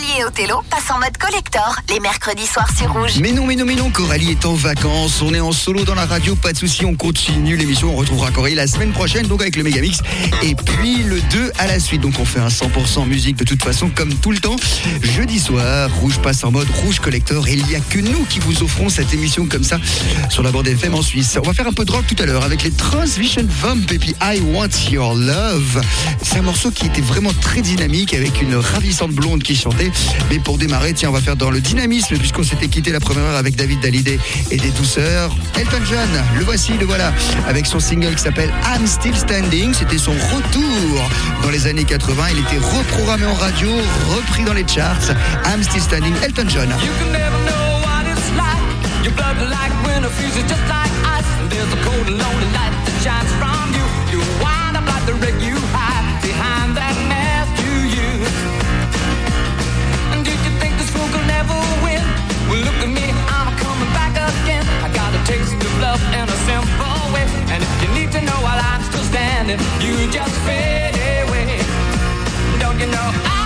Et Othello en mode collector les mercredis soirs sur Rouge. Mais non, mais non, mais non, Coralie est en vacances. On est en solo dans la radio, pas de souci, on continue l'émission. On retrouvera Coralie la semaine prochaine, donc avec le Megamix. Et puis le 2 à la suite. Donc on fait un 100% musique de toute façon, comme tout le temps. Jeudi soir, Rouge passe en mode Rouge Collector. Et il n'y a que nous qui vous offrons cette émission comme ça sur la bande FM en Suisse. On va faire un peu de rock tout à l'heure avec les Transvision Vamp et puis I Want Your Love. C'est un morceau qui était vraiment très dynamique avec une ravissante blonde qui chantait. Mais pour tiens, on va faire dans le dynamisme puisqu'on s'était quitté la première heure avec David Dalidé et des douceurs. Elton John, le voici, le voilà, avec son single qui s'appelle I'm Still Standing. C'était son retour dans les années 80. Il était reprogrammé en radio, repris dans les charts. I'm Still Standing, Elton John. Taste in a simple way. And if you need to know while I'm still standing, you just fade away. Don't you know I'm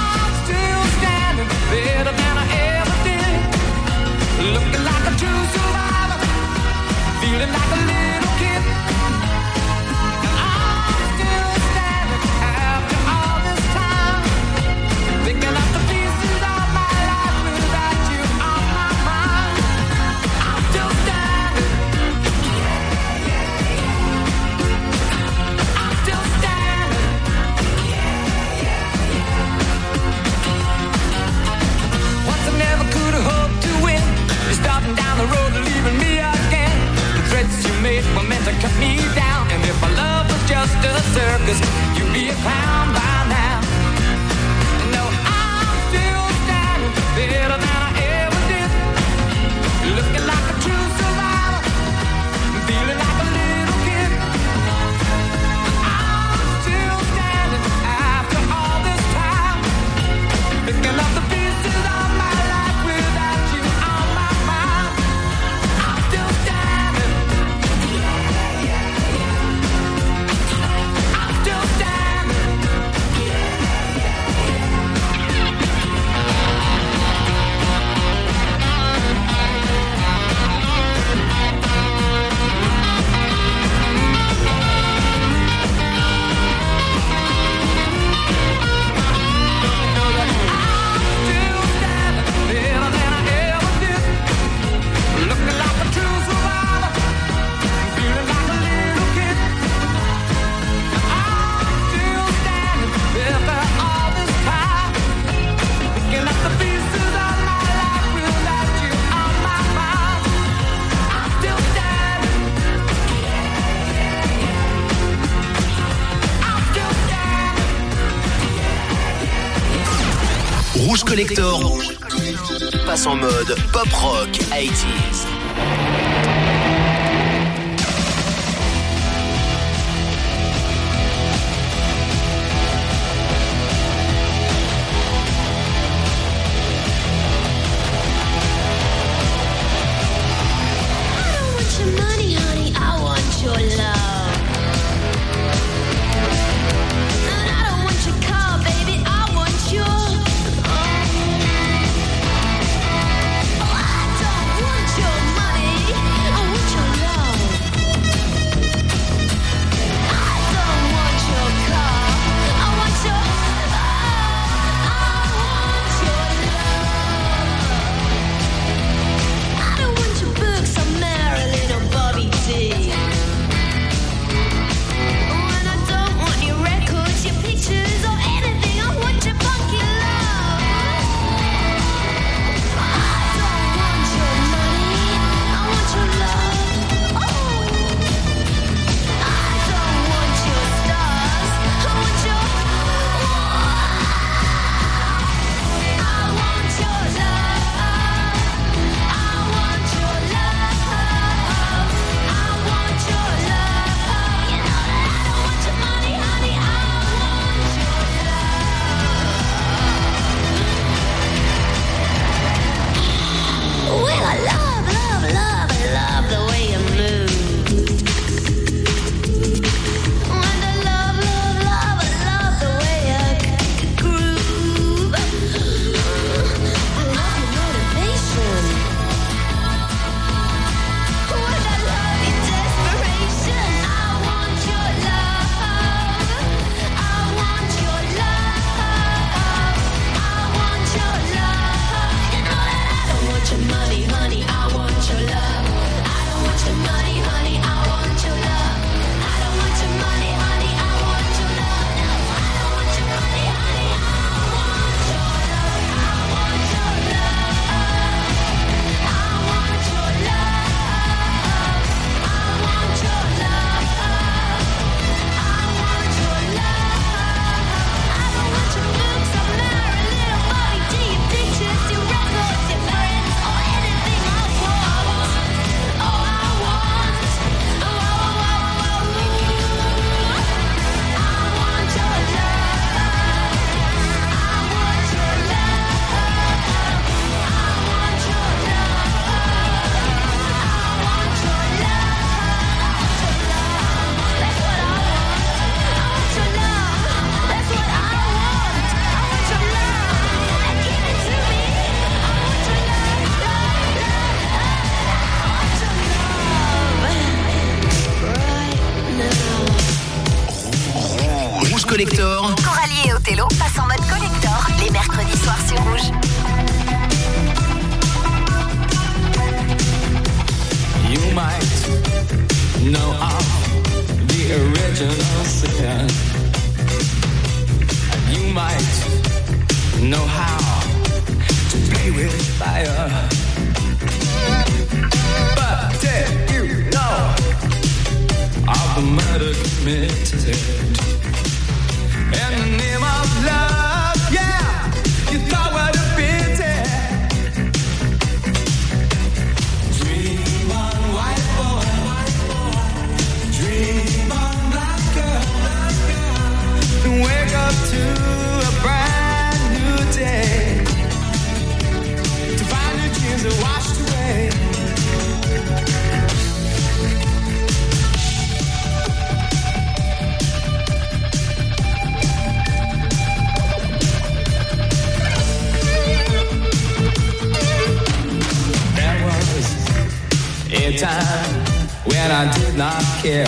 not care.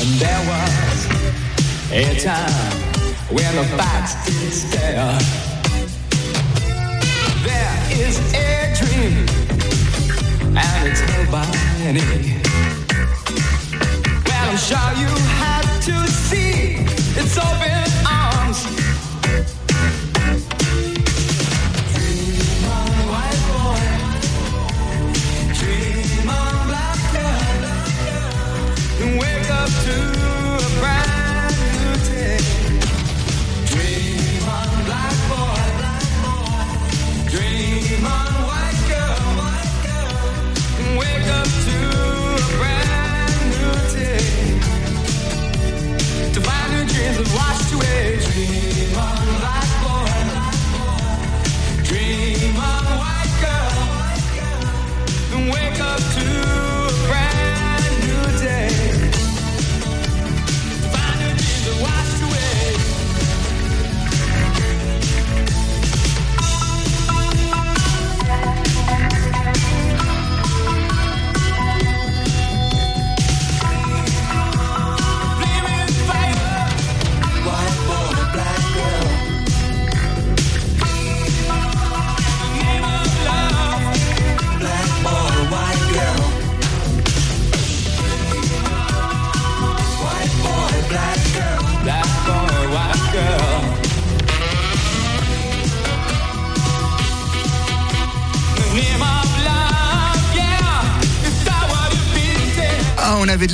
And there was a time when the facts did stare. There is a dream, and it's held by many. Well, I'm sure you had to see its open arms. To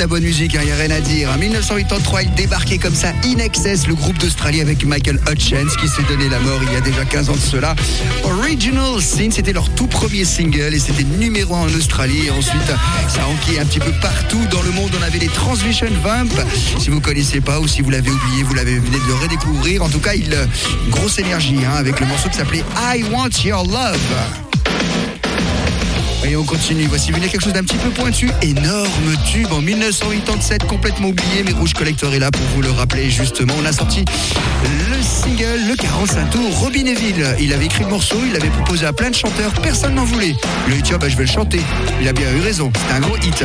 la bonne musique, il n'y a rien à dire. En 1983, il débarquait comme ça, In Excess, le groupe d'Australie avec Michael Hutchence, qui s'est donné la mort il y a déjà 15 ans de cela. Original Sin, c'était leur tout premier single et c'était numéro 1 en Australie. Et ensuite, ça a enquillé un petit peu partout dans le monde. On avait les Transmission Vamp. Si vous connaissez pas ou si vous l'avez oublié, vous l'avez venez de le redécouvrir. En tout cas, il, grosse énergie hein, avec le morceau qui s'appelait I Want Your Love. Et on continue. Voici venir quelque chose d'un petit peu pointu. Énorme tube en 1987, complètement oublié. Mais Rouge Collector est là pour vous le rappeler justement. On a sorti le single, le 45 tours, Robin Evil. Il avait écrit le morceau, il l'avait proposé à plein de chanteurs. Personne n'en voulait. Il a bah, je vais le chanter. Il a bien eu raison. C'était un gros hit.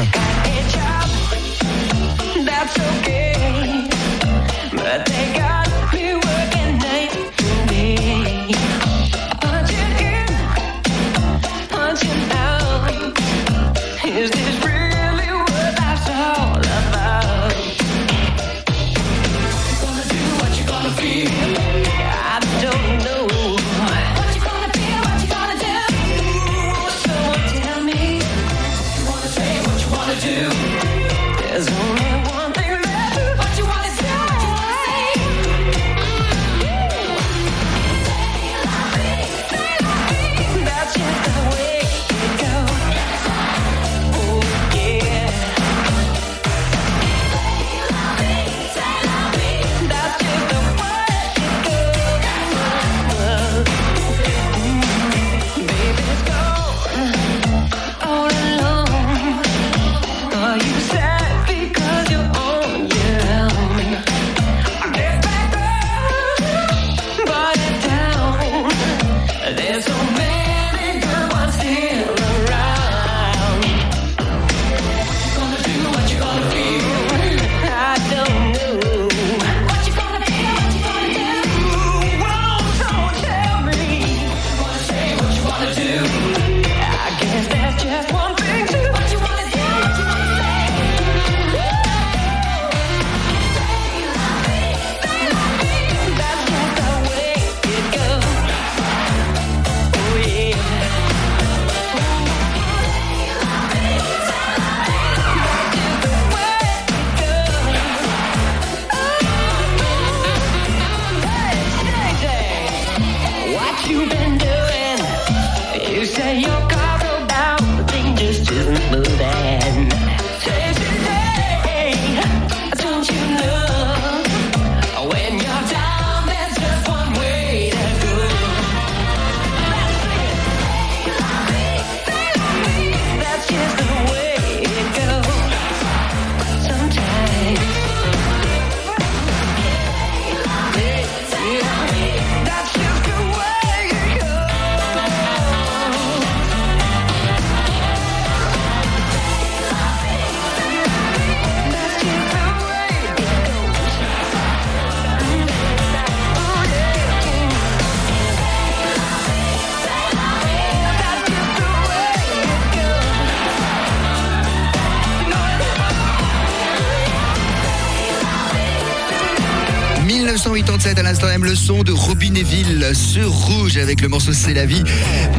1987 à l'instant même le son de Robin Neville sur Rouge avec le morceau C'est la vie,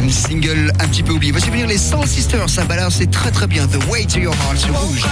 une single un petit peu oublié. Voici venir les Soul Sisters, ça balance c'est très très bien. The Way to Your Heart sur Rouge.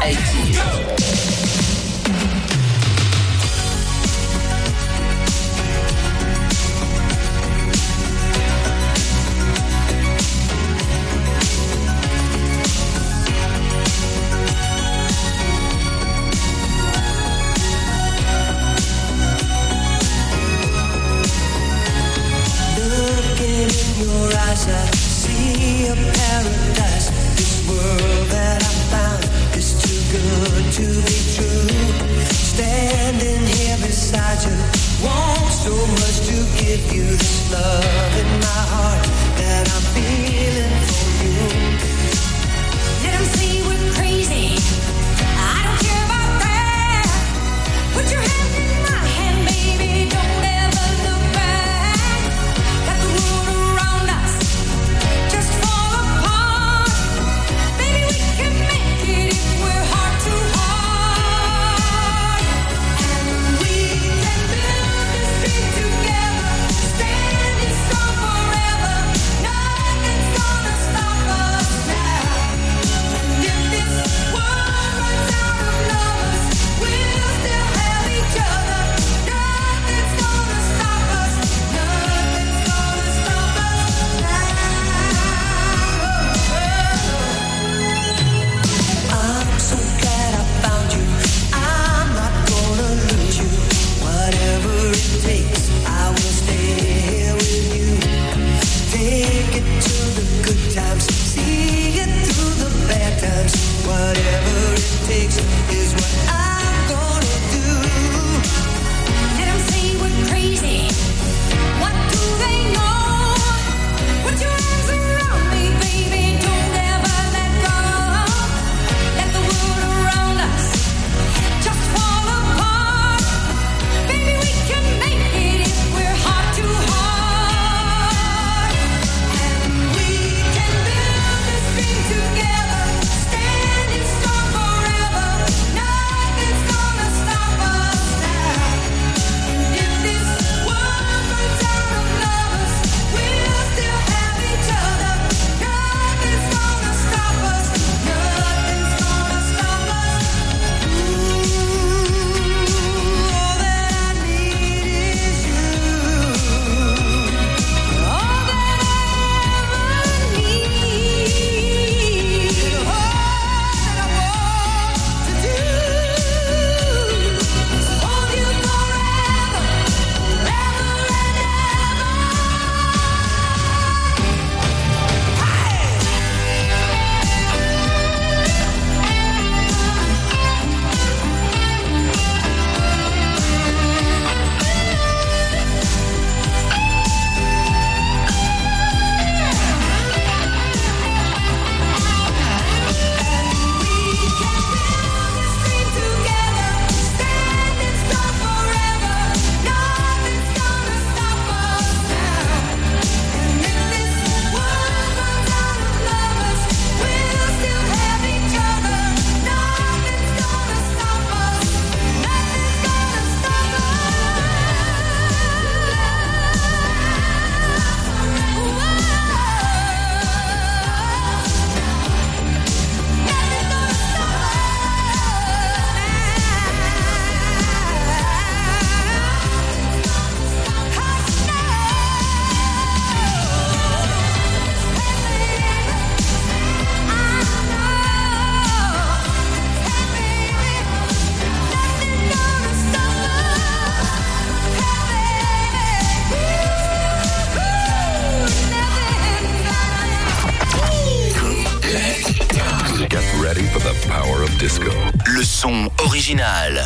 80s. what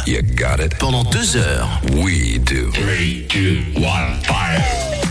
You got it. Pendant deux heures. We do. Three, two, one, fire.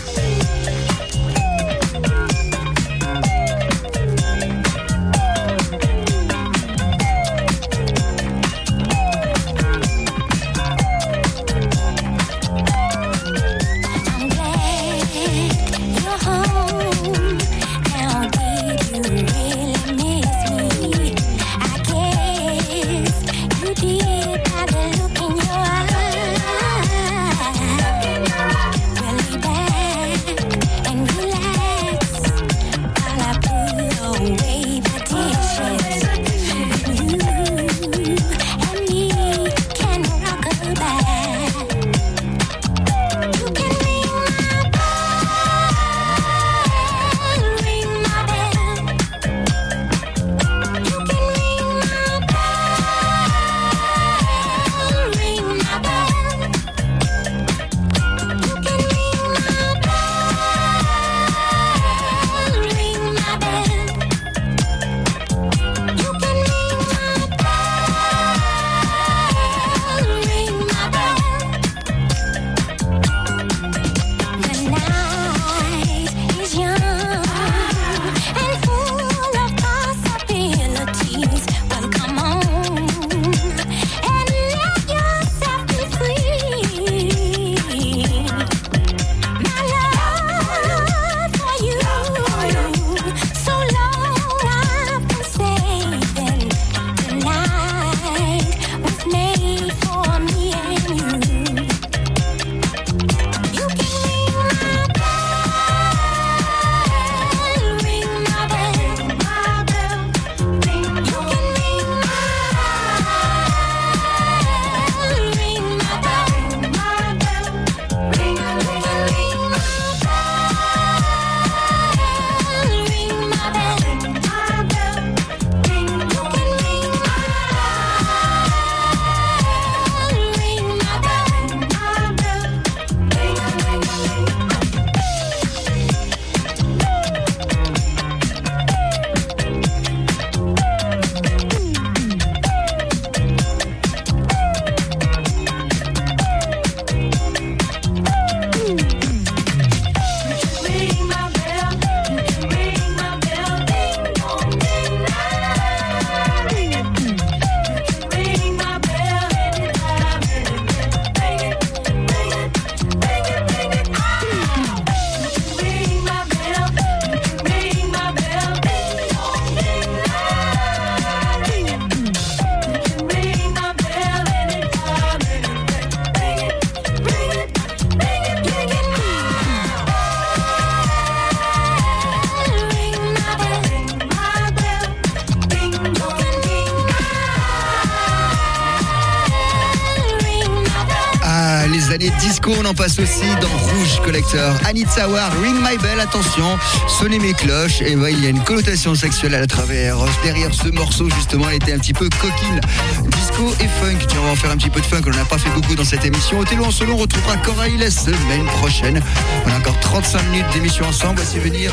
Disco, on en passe aussi dans Rouge Collector. Anita Ward, Ring My Bell, attention, sonnez mes cloches. Et ouais, il y a une connotation sexuelle à la travers. Derrière ce morceau, justement, elle était un petit peu coquine. Disco et funk. Tiens, on va en faire un petit peu de funk. On n'en a pas fait beaucoup dans cette émission. Télo en solo, on retrouvera Corail la semaine prochaine. On a encore 35 minutes d'émission ensemble. Voici venir,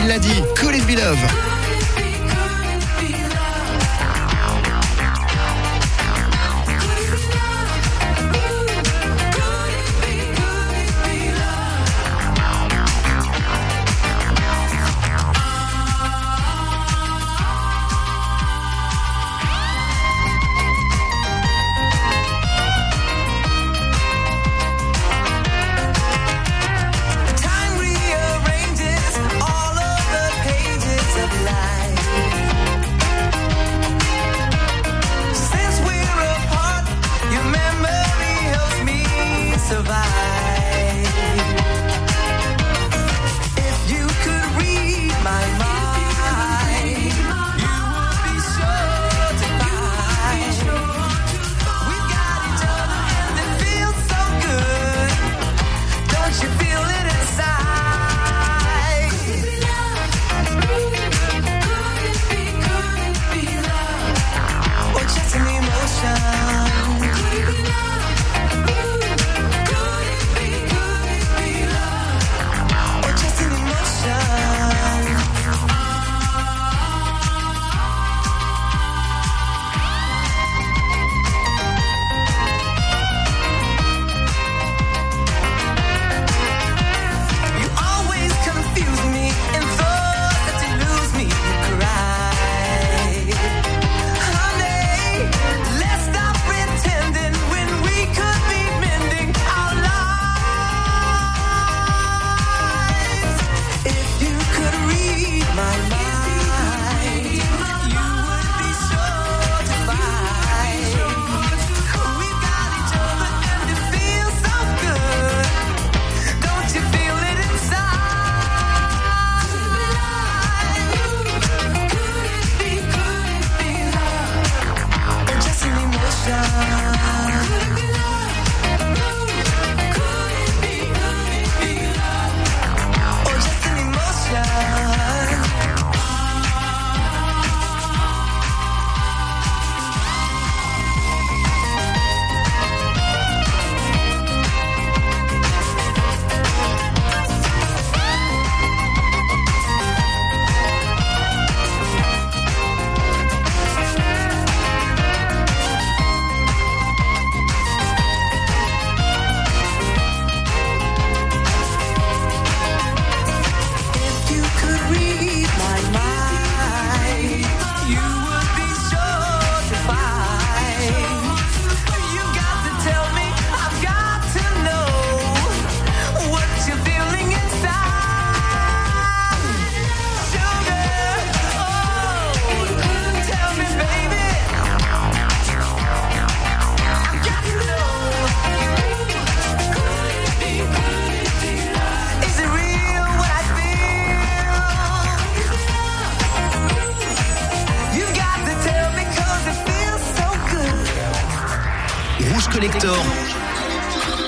il l'a dit, Cool It Be Love.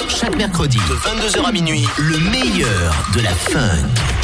Chaque mercredi de 22h à minuit, le meilleur de la funk.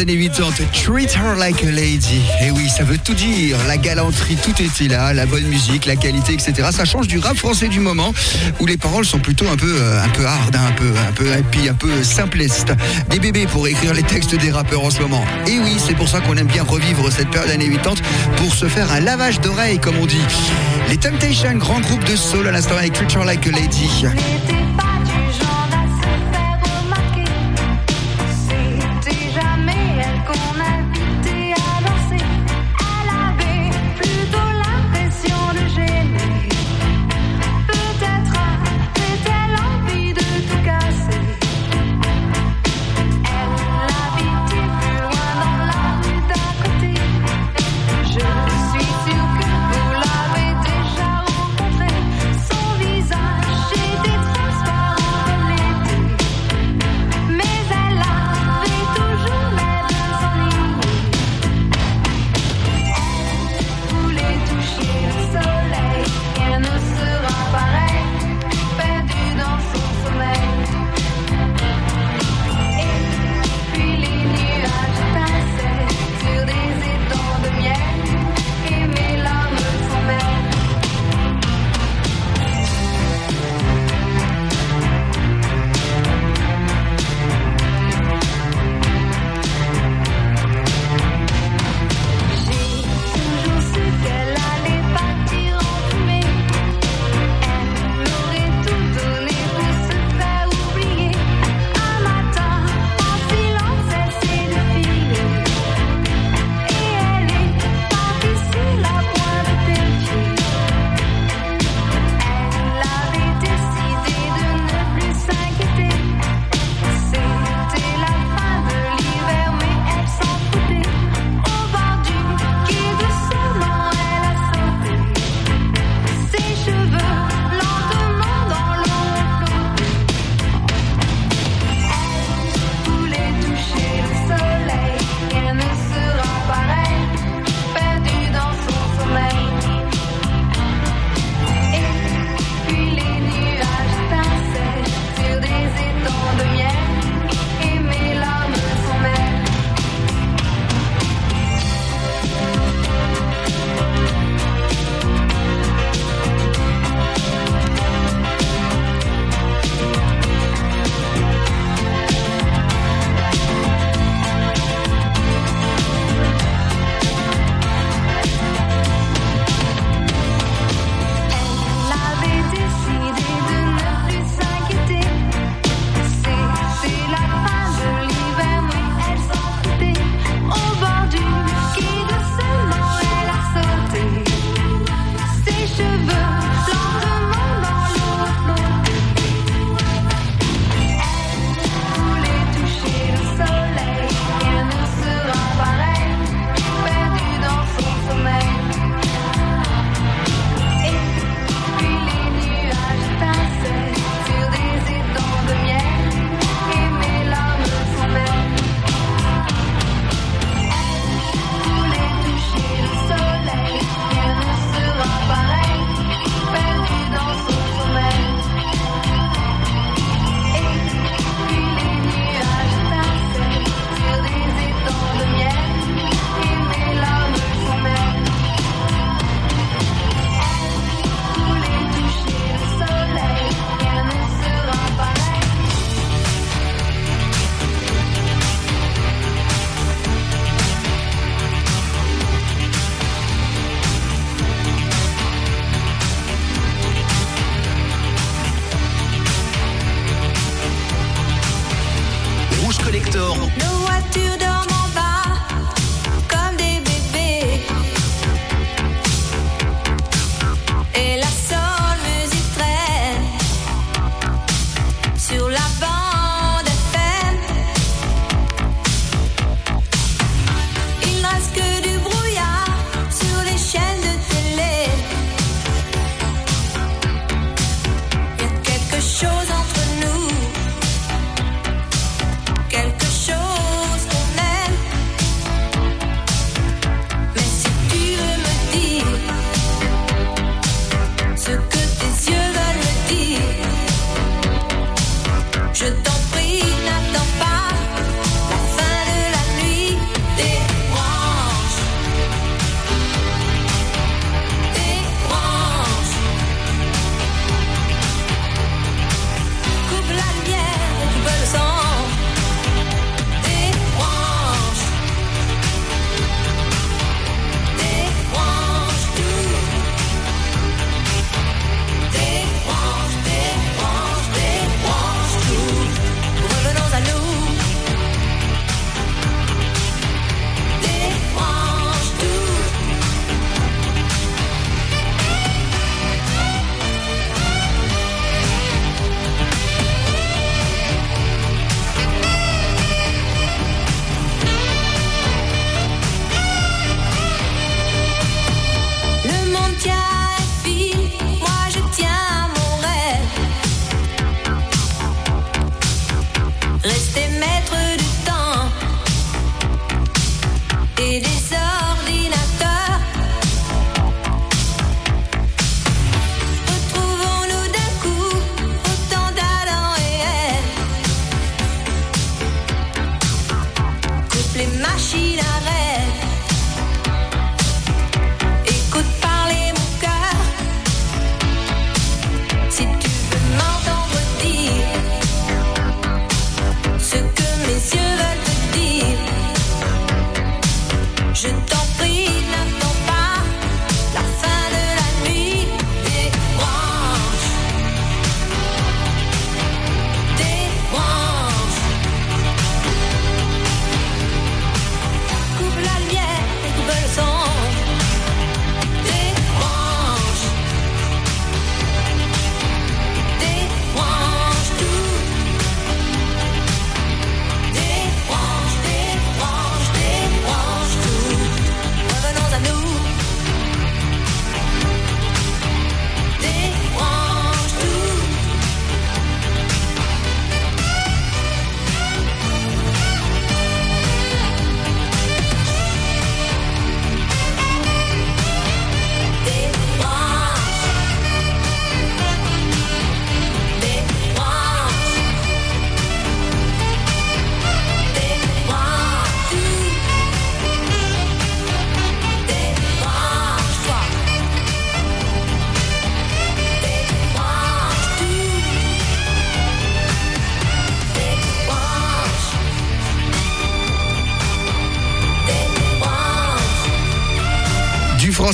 années 80, Treat Her Like a Lady. Et oui, ça veut tout dire. La galanterie, tout était là, la bonne musique, la qualité, etc. Ça change du rap français du moment où les paroles sont plutôt un peu, euh, un peu hard, hein, un peu, un peu happy, un peu simpleste. Des bébés pour écrire les textes des rappeurs en ce moment. Et oui, c'est pour ça qu'on aime bien revivre cette période années 80 pour se faire un lavage d'oreilles, comme on dit. Les Temptations, grand groupe de soul à l'instant avec Treat Her Like a Lady.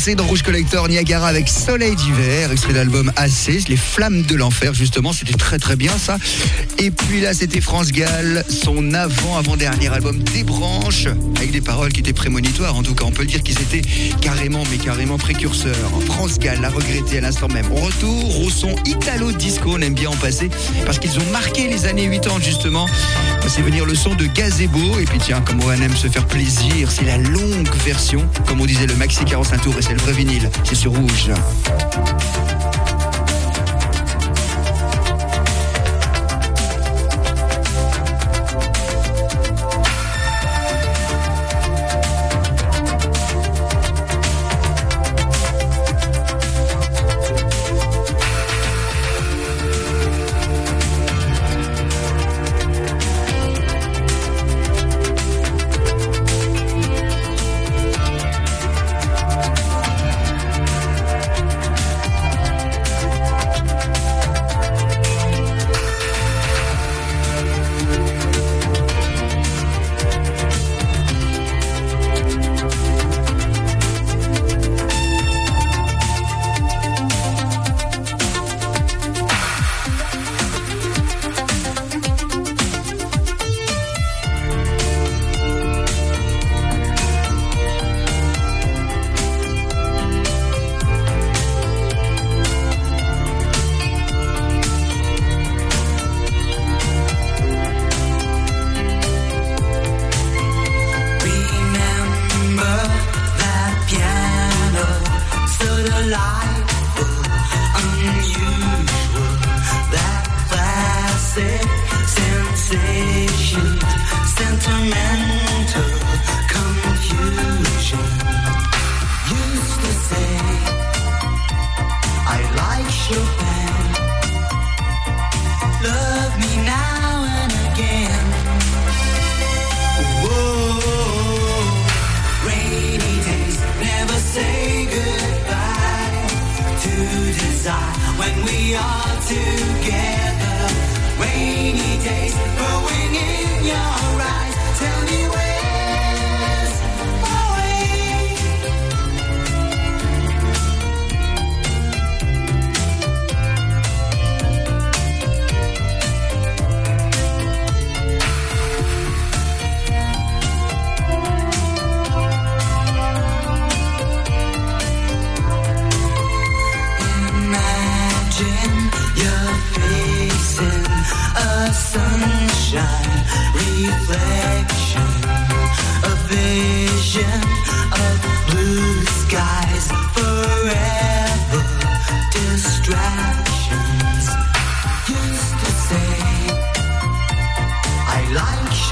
Français dans Rouge Collector, Niagara avec Soleil d'hiver, extrait d'album AC, Les Flammes de l'Enfer, justement, c'était très très bien ça. Et puis là, c'était France Gall, son avant-avant-dernier album Des Branches, avec des paroles qui étaient prémonitoires, en tout cas, on peut dire qu'ils étaient carrément, mais carrément précurseurs. France Gall l'a regretté à l'instant même. On retourne au son Italo-Disco, on aime bien en passer, parce qu'ils ont marqué les années 80 justement. C'est venir le son de Gazebo, et puis tiens, comme on aime se faire plaisir, c'est la longue version, comme on disait le maxi 45 tours, et c'est le vrai vinyle, c'est sur rouge.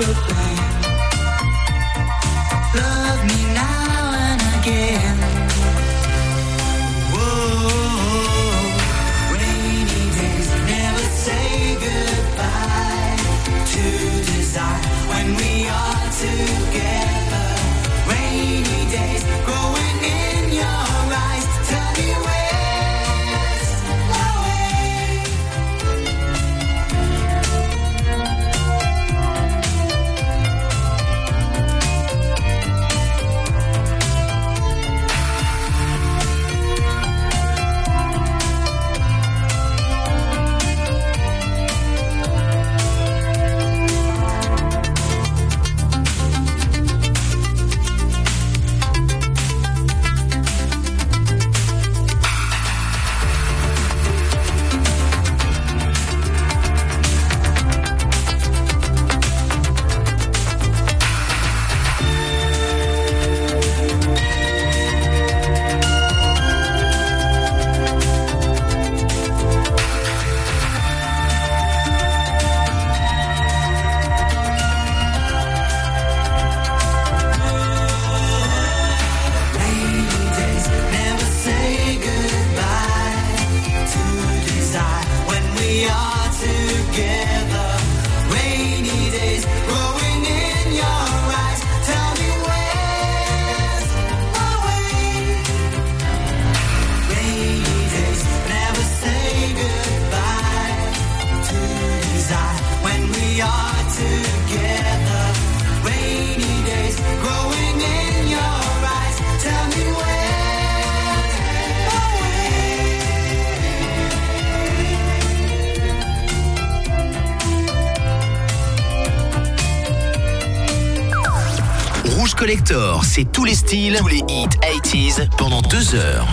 Like Chopin. Selector, c'est tous les styles, tous les hits 80s pendant deux heures.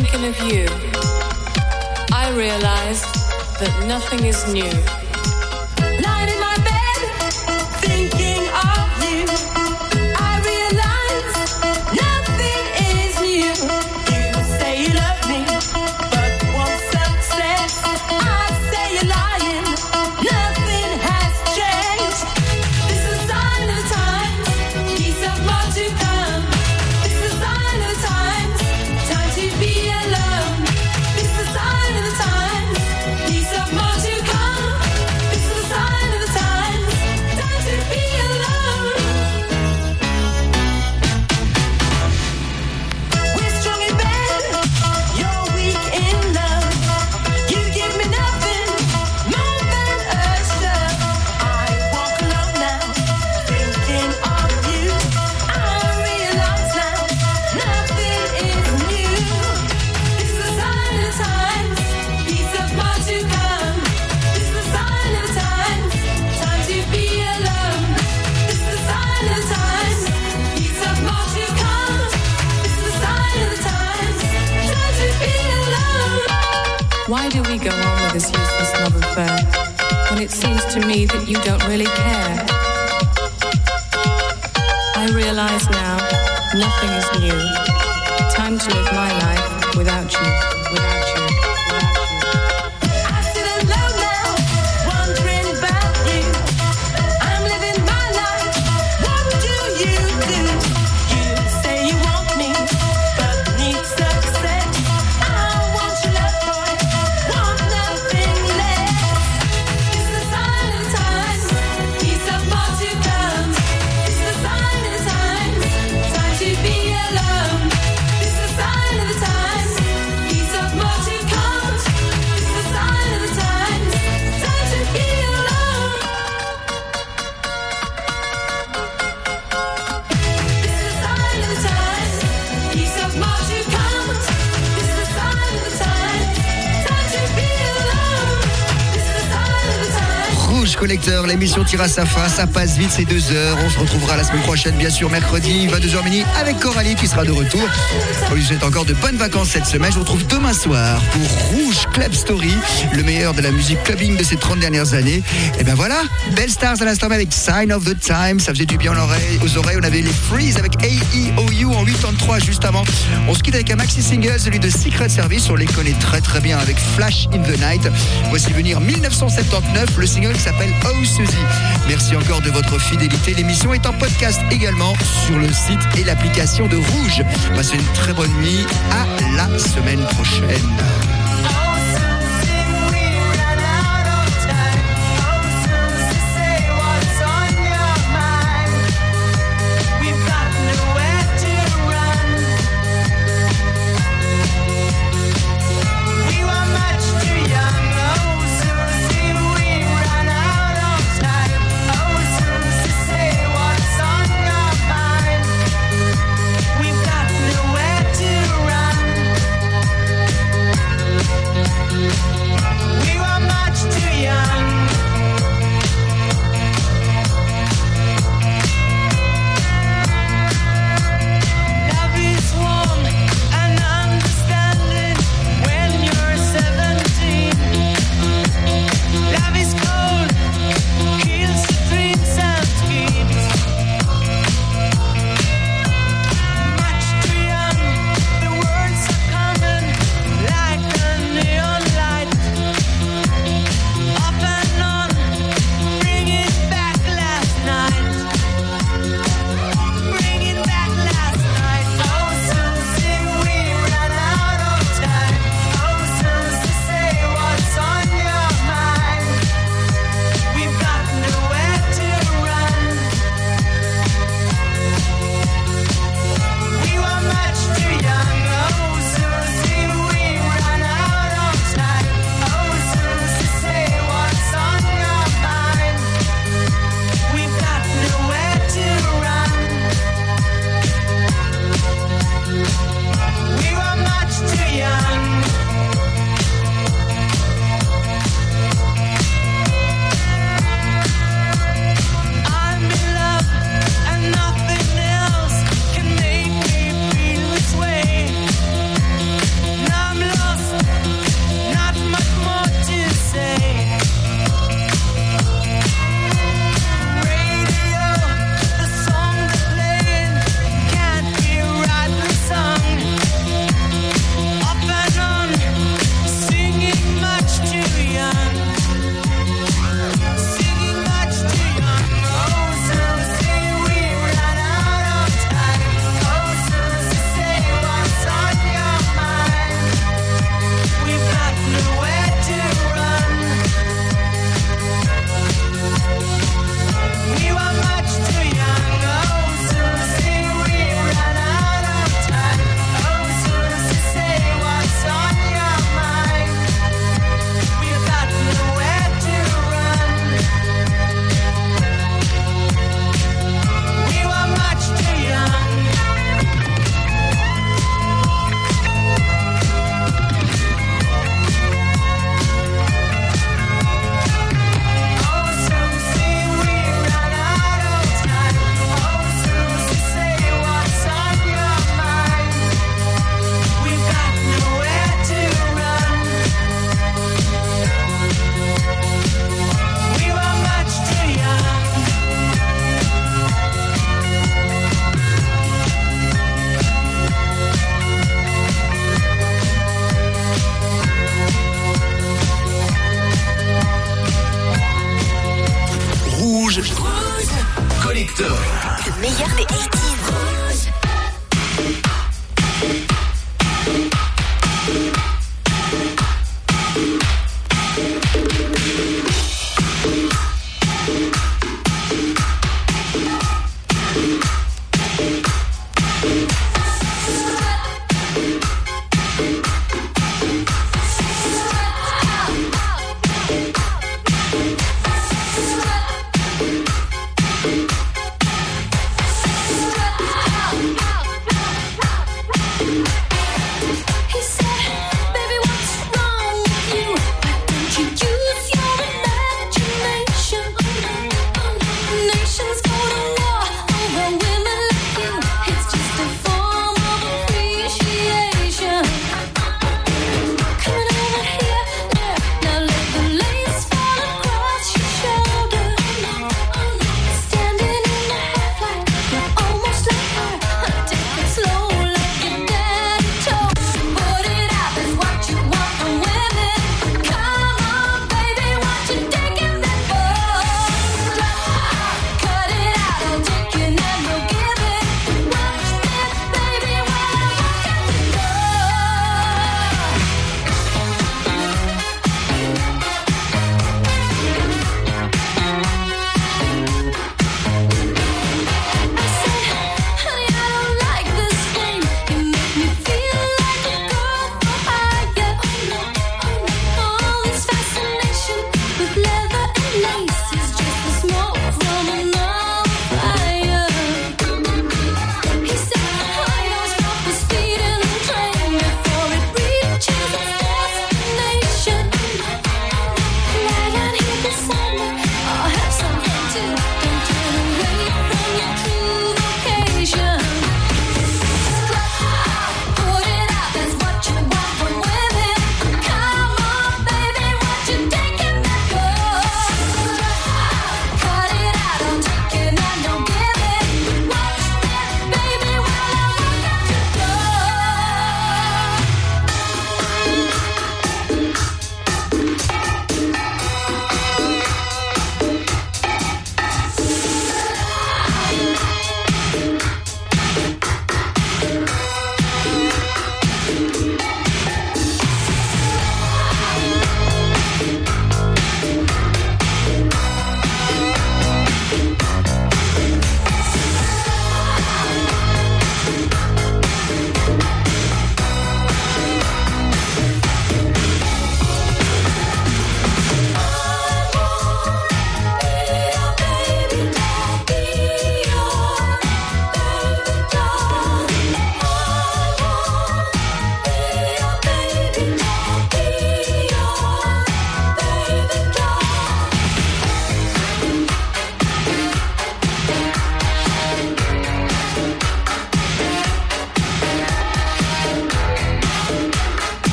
thinking of you, I realize that nothing is new. It seems to me that you don't really care? I realize now nothing is new. Time to live my life without you, without you, l'émission tire à sa fin, ça passe vite ces deux heures. On se retrouvera la semaine prochaine, bien sûr, mercredi, 22h minuit, avec Coralie qui sera de retour. On lui souhaite encore de bonnes vacances cette semaine. Je vous retrouve demain soir pour Rouge Club Story, le meilleur de la musique clubbing de ces 30 dernières années. Et ben voilà, Belle Stars à l'instant avec Sign of the Time, ça faisait du bien aux oreilles. On avait les Freeze avec AEOU en 83 juste avant. On se quitte avec un maxi single, celui de Secret Service. On les connaît très très bien avec Flash in the Night. Voici venir 1979, le single s'appelle Oh Merci encore de votre fidélité. L'émission est en podcast également sur le site et l'application de Rouge. Passez une très bonne nuit. À la semaine prochaine.